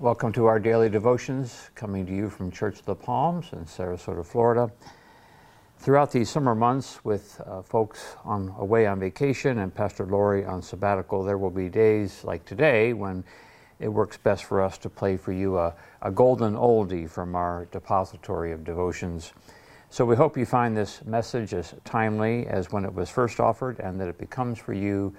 Welcome to our daily devotions coming to you from Church of the Palms in Sarasota, Florida. Throughout these summer months, with uh, folks on away on vacation and Pastor Lori on sabbatical, there will be days like today when it works best for us to play for you a, a golden oldie from our depository of devotions. So we hope you find this message as timely as when it was first offered and that it becomes for you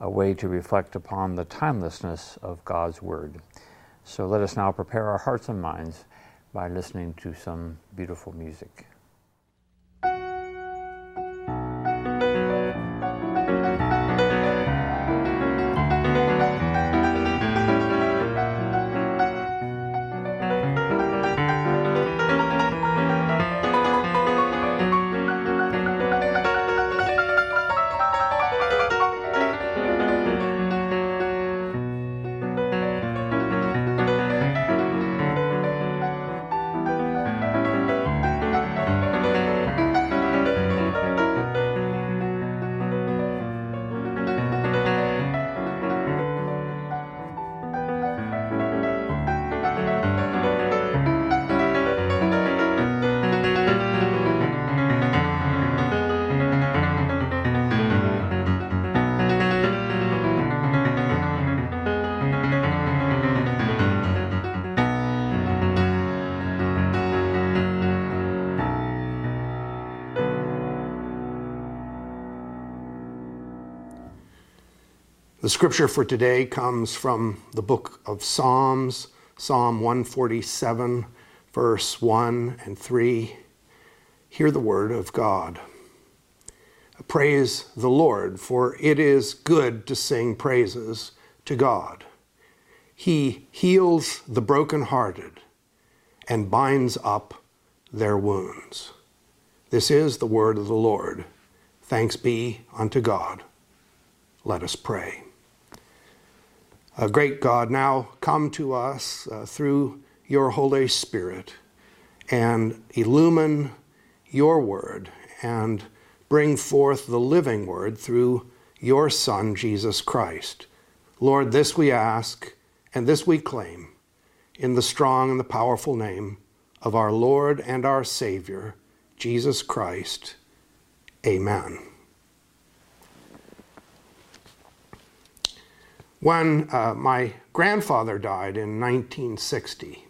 a way to reflect upon the timelessness of God's Word. So let us now prepare our hearts and minds by listening to some beautiful music. The scripture for today comes from the book of Psalms, Psalm 147, verse 1 and 3. Hear the word of God. Praise the Lord, for it is good to sing praises to God. He heals the brokenhearted and binds up their wounds. This is the word of the Lord. Thanks be unto God. Let us pray. Great God, now come to us uh, through your Holy Spirit and illumine your word and bring forth the living word through your Son, Jesus Christ. Lord, this we ask and this we claim in the strong and the powerful name of our Lord and our Savior, Jesus Christ. Amen. When uh, my grandfather died in 1960,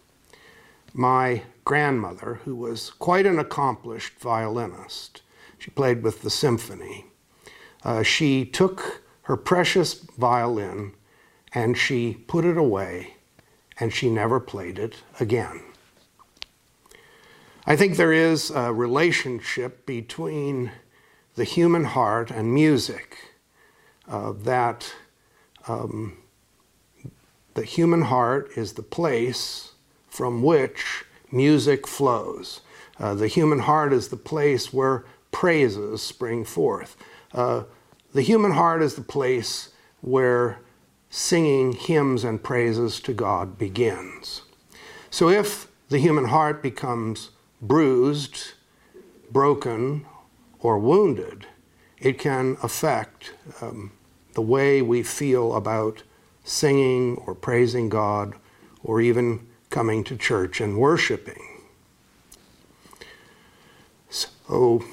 my grandmother, who was quite an accomplished violinist, she played with the symphony, uh, she took her precious violin and she put it away and she never played it again. I think there is a relationship between the human heart and music uh, that um, the human heart is the place from which music flows. Uh, the human heart is the place where praises spring forth. Uh, the human heart is the place where singing hymns and praises to God begins. So if the human heart becomes bruised, broken, or wounded, it can affect um, the way we feel about singing or praising God or even coming to church and worshiping. So,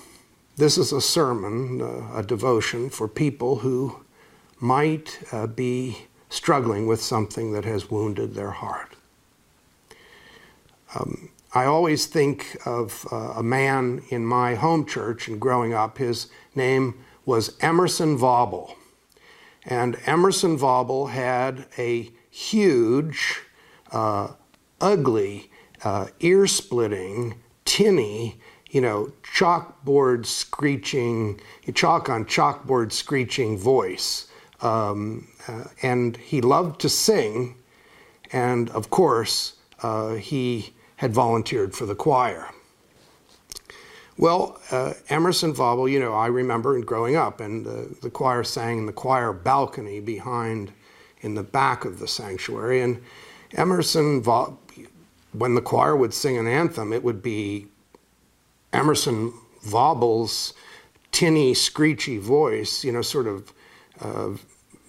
this is a sermon, uh, a devotion for people who might uh, be struggling with something that has wounded their heart. Um, I always think of uh, a man in my home church and growing up. His name was Emerson Vauble. And Emerson Vauble had a huge, uh, ugly, uh, ear splitting, tinny, you know, chalkboard screeching, chalk on chalkboard screeching voice. Um, uh, and he loved to sing. And of course, uh, he had volunteered for the choir. Well, uh, Emerson Vauble, you know, I remember growing up, and the, the choir sang in the choir balcony behind, in the back of the sanctuary. And Emerson, Vauble, when the choir would sing an anthem, it would be Emerson Vauble's tinny, screechy voice, you know, sort of uh,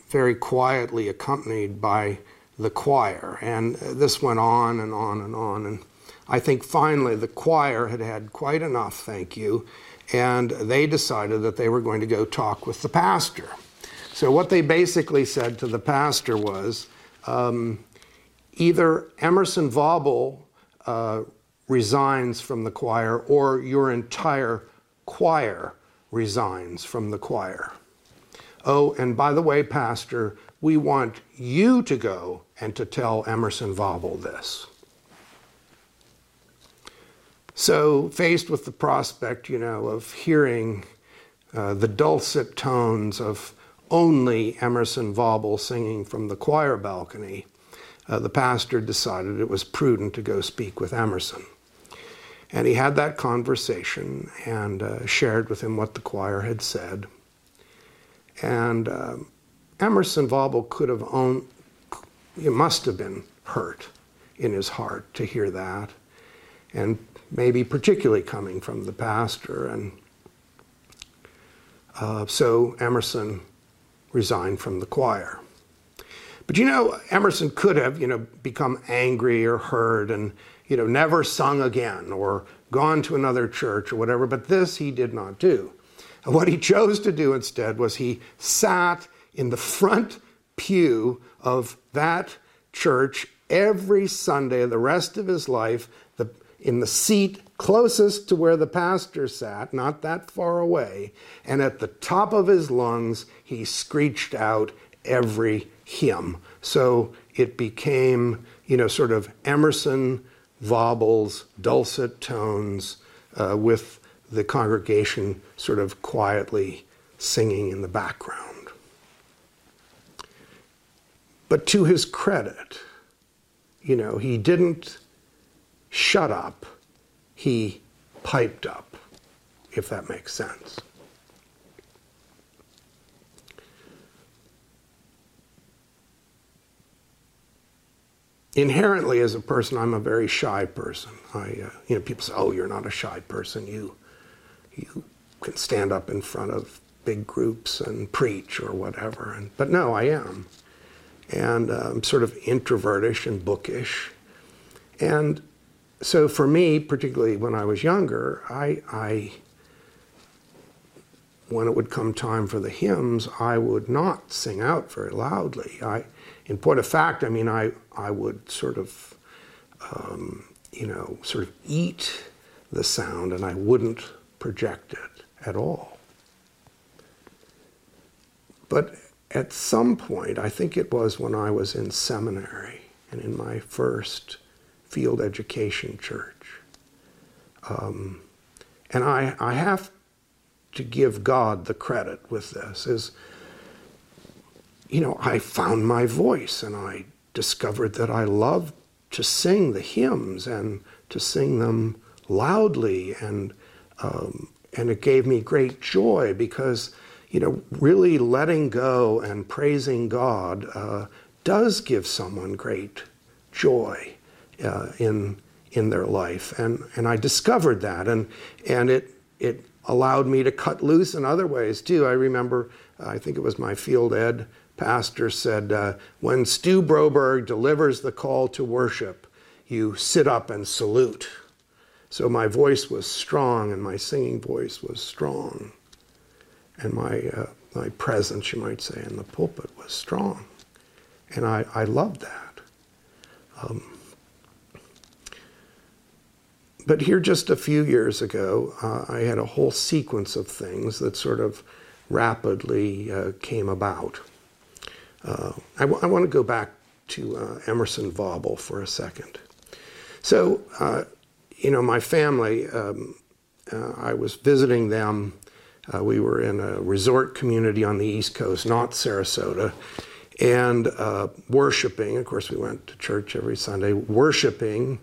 very quietly accompanied by the choir. And this went on and on and on. And I think finally the choir had had quite enough, thank you, and they decided that they were going to go talk with the pastor. So, what they basically said to the pastor was um, either Emerson Vaubel uh, resigns from the choir or your entire choir resigns from the choir. Oh, and by the way, Pastor, we want you to go and to tell Emerson Vaubel this. So, faced with the prospect, you know, of hearing uh, the dulcet tones of only Emerson Vaubel singing from the choir balcony, uh, the pastor decided it was prudent to go speak with Emerson. And he had that conversation and uh, shared with him what the choir had said. And um, Emerson Vaubel could have owned, he must have been hurt in his heart to hear that. And maybe particularly coming from the pastor. And uh, so Emerson resigned from the choir. But you know, Emerson could have, you know, become angry or hurt and, you know, never sung again or gone to another church or whatever, but this he did not do. And what he chose to do instead was he sat in the front pew of that church every Sunday the rest of his life, in the seat closest to where the pastor sat, not that far away, and at the top of his lungs, he screeched out every hymn. So it became, you know, sort of Emerson Vaubel's dulcet tones uh, with the congregation sort of quietly singing in the background. But to his credit, you know, he didn't shut up, he piped up, if that makes sense. Inherently, as a person, I'm a very shy person. I, uh, you know, people say, "Oh, you're not a shy person. You, you can stand up in front of big groups and preach or whatever." And, but no, I am and I'm sort of introvertish and bookish. And so for me, particularly when I was younger, I, I, when it would come time for the hymns, I would not sing out very loudly. I, in point of fact, I mean, I, I would sort of, um, you know, sort of eat the sound and I wouldn't project it at all. But at some point, I think it was when I was in seminary and in my first field education church. Um, and I, I have to give God the credit with this is, you know, I found my voice and I discovered that I loved to sing the hymns and to sing them loudly and um, and it gave me great joy because you know, really letting go and praising God uh, does give someone great joy uh, in in their life, and and I discovered that, and and it it allowed me to cut loose in other ways too. I remember, I think it was my field ed pastor said, uh, when Stu Broberg delivers the call to worship, you sit up and salute. So my voice was strong, and my singing voice was strong and my, uh, my presence, you might say, in the pulpit was strong. And I, I loved that. Um, but here, just a few years ago, uh, I had a whole sequence of things that sort of rapidly uh, came about. Uh, I, w- I want to go back to uh, Emerson Vaubel for a second. So, uh, you know, my family, um, uh, I was visiting them we were in a resort community on the East Coast, not Sarasota, and worshiping. Of course, we went to church every Sunday, worshiping.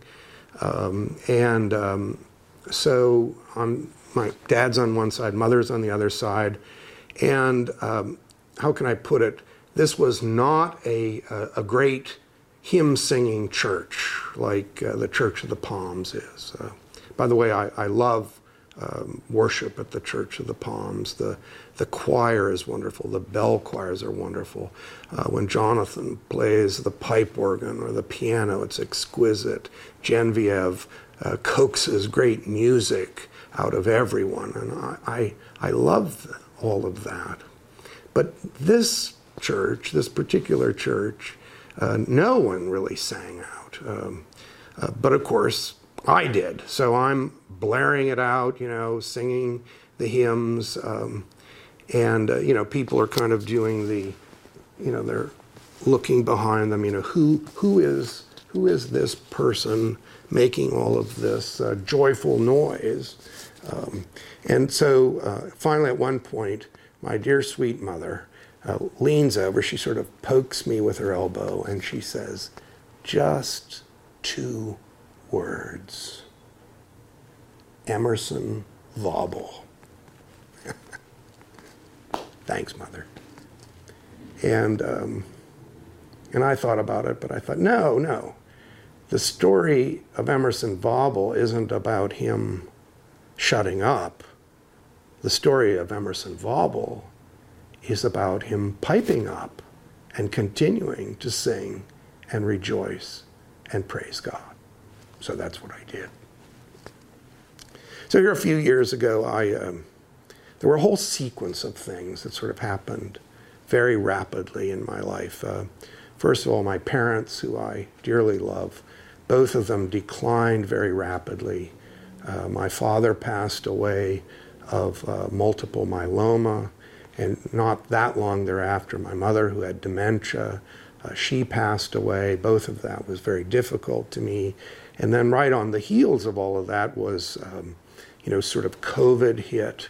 Um, and um, so my dad's on one side, mother's on the other side. And um, how can I put it? This was not a, a, a great hymn singing church like uh, the Church of the Palms is. Uh, by the way, I, I love um, worship at the Church of the Palms. The, the choir is wonderful. The bell choirs are wonderful. Uh, when Jonathan plays the pipe organ or the piano, it's exquisite. Genevieve uh, coaxes great music out of everyone, and I, I, I love all of that. But this church, this particular church, uh, no one really sang out. Um, uh, but of course, I did. So I'm blaring it out, you know, singing the hymns. Um, and, uh, you know, people are kind of doing the, you know, they're looking behind them, you know, who, who, is, who is this person making all of this uh, joyful noise? Um, and so uh, finally, at one point, my dear sweet mother uh, leans over, she sort of pokes me with her elbow, and she says, Just two words Emerson Vaubel. Thanks, Mother. And, um, and I thought about it, but I thought, no, no. The story of Emerson Vaubel isn't about him shutting up. The story of Emerson Vaubel is about him piping up and continuing to sing and rejoice and praise God. So that's what I did. So here a few years ago, I um, there were a whole sequence of things that sort of happened very rapidly in my life. Uh, first of all, my parents, who I dearly love, both of them declined very rapidly. Uh, my father passed away of uh, multiple myeloma, and not that long thereafter, my mother, who had dementia, uh, she passed away. Both of that was very difficult to me. And then, right on the heels of all of that, was um, you know, sort of COVID hit,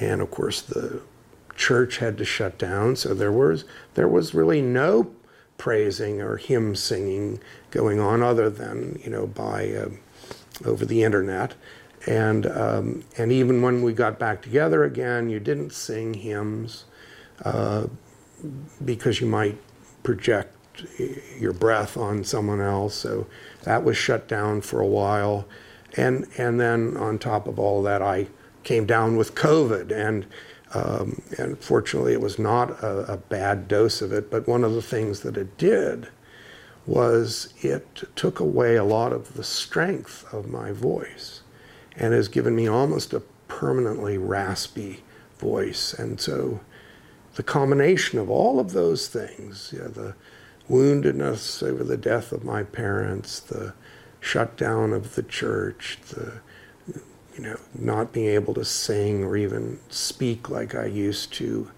and of course the church had to shut down. So there was there was really no praising or hymn singing going on other than you know by uh, over the internet. And um, and even when we got back together again, you didn't sing hymns uh, because you might project your breath on someone else. So that was shut down for a while. And, and then on top of all that, I came down with COVID. And, um, and fortunately, it was not a, a bad dose of it. But one of the things that it did was it took away a lot of the strength of my voice and has given me almost a permanently raspy voice. And so the combination of all of those things, you know, the woundedness over the death of my parents, the shutdown of the church, the you know not being able to sing or even speak like I used to.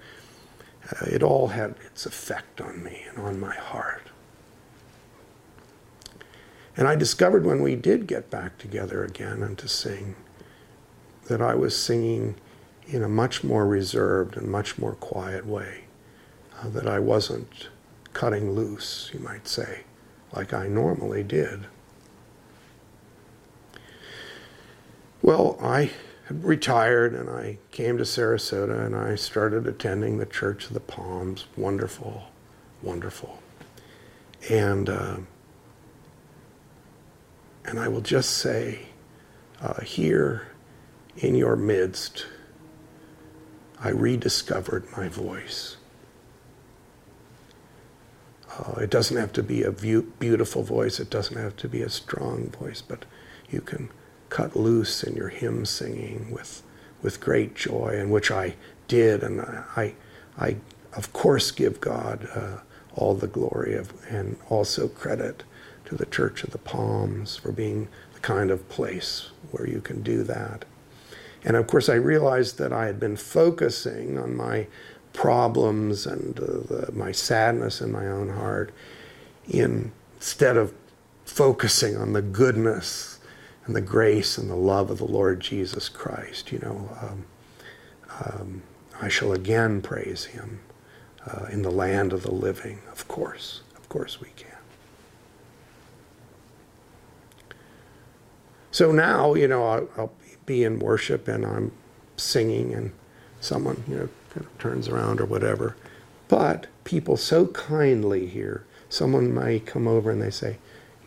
Uh, it all had its effect on me and on my heart. And I discovered when we did get back together again and to sing that I was singing in a much more reserved and much more quiet way. Uh, that I wasn't cutting loose, you might say, like I normally did. Well, I retired and I came to Sarasota and I started attending the Church of the Palms. Wonderful, wonderful. And, uh, and I will just say, uh, here in your midst, I rediscovered my voice. Uh, it doesn't have to be a beautiful voice, it doesn't have to be a strong voice, but you can cut loose in your hymn singing with, with great joy, and which I did. And I, I of course, give God uh, all the glory of, and also credit to the Church of the Palms for being the kind of place where you can do that. And of course, I realized that I had been focusing on my problems and uh, the, my sadness in my own heart in, instead of focusing on the goodness and the grace and the love of the Lord Jesus Christ. You know, um, um, I shall again praise him uh, in the land of the living, of course. Of course we can. So now, you know, I'll, I'll be in worship and I'm singing and someone, you know, kind of turns around or whatever. But people so kindly here, someone may come over and they say,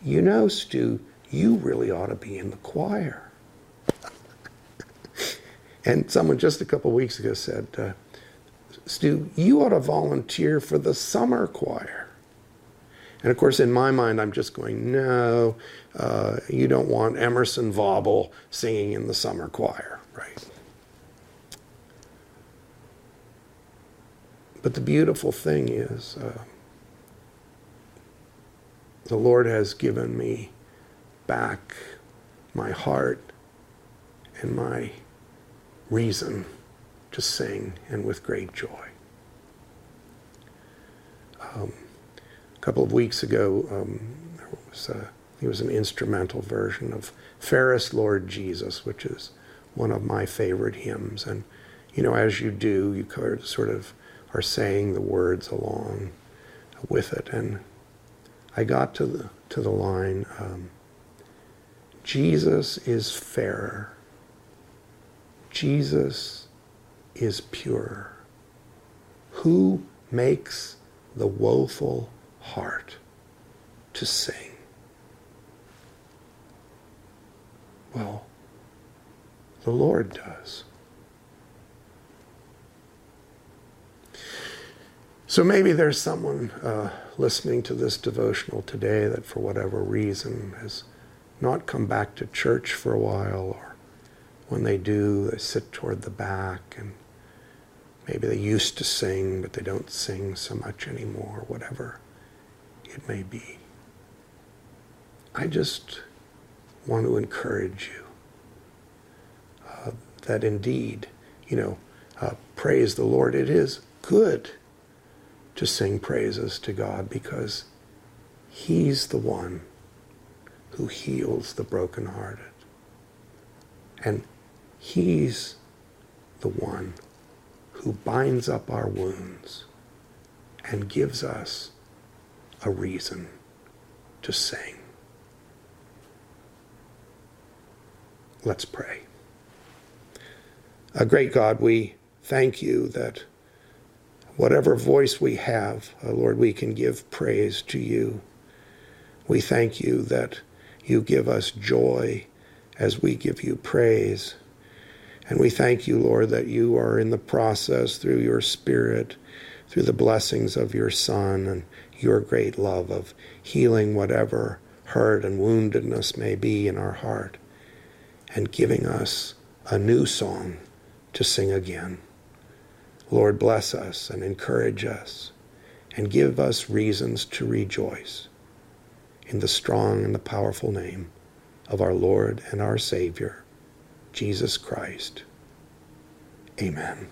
you know, Stu, you really ought to be in the choir. And someone just a couple weeks ago said, uh, Stu, you ought to volunteer for the summer choir. And of course, in my mind, I'm just going, no, uh, you don't want Emerson Vauble singing in the summer choir, right? But the beautiful thing is, uh, the Lord has given me back my heart and my reason to sing and with great joy. Um, a couple of weeks ago, um, there was a, it was an instrumental version of Fairest Lord Jesus, which is one of my favorite hymns. And, you know, as you do, you sort of are saying the words along with it. And I got to the, to the line, um, Jesus is fairer. Jesus is pure. Who makes the woeful heart to sing? Well, the Lord does. So maybe there's someone uh, listening to this devotional today that, for whatever reason, has not come back to church for a while, or when they do, they sit toward the back, and maybe they used to sing, but they don't sing so much anymore, whatever it may be. I just want to encourage you uh, that indeed, you know, uh, praise the Lord. It is good to sing praises to God because He's the one who heals the brokenhearted. And He's the one who binds up our wounds and gives us a reason to sing. Let's pray. A great God, we thank you that whatever voice we have, uh, Lord, we can give praise to you. We thank you that you give us joy as we give you praise. And we thank you, Lord, that you are in the process through your Spirit, through the blessings of your Son and your great love of healing whatever hurt and woundedness may be in our heart and giving us a new song to sing again. Lord, bless us and encourage us and give us reasons to rejoice in the strong and the powerful name of our Lord and our Savior, Jesus Christ. Amen.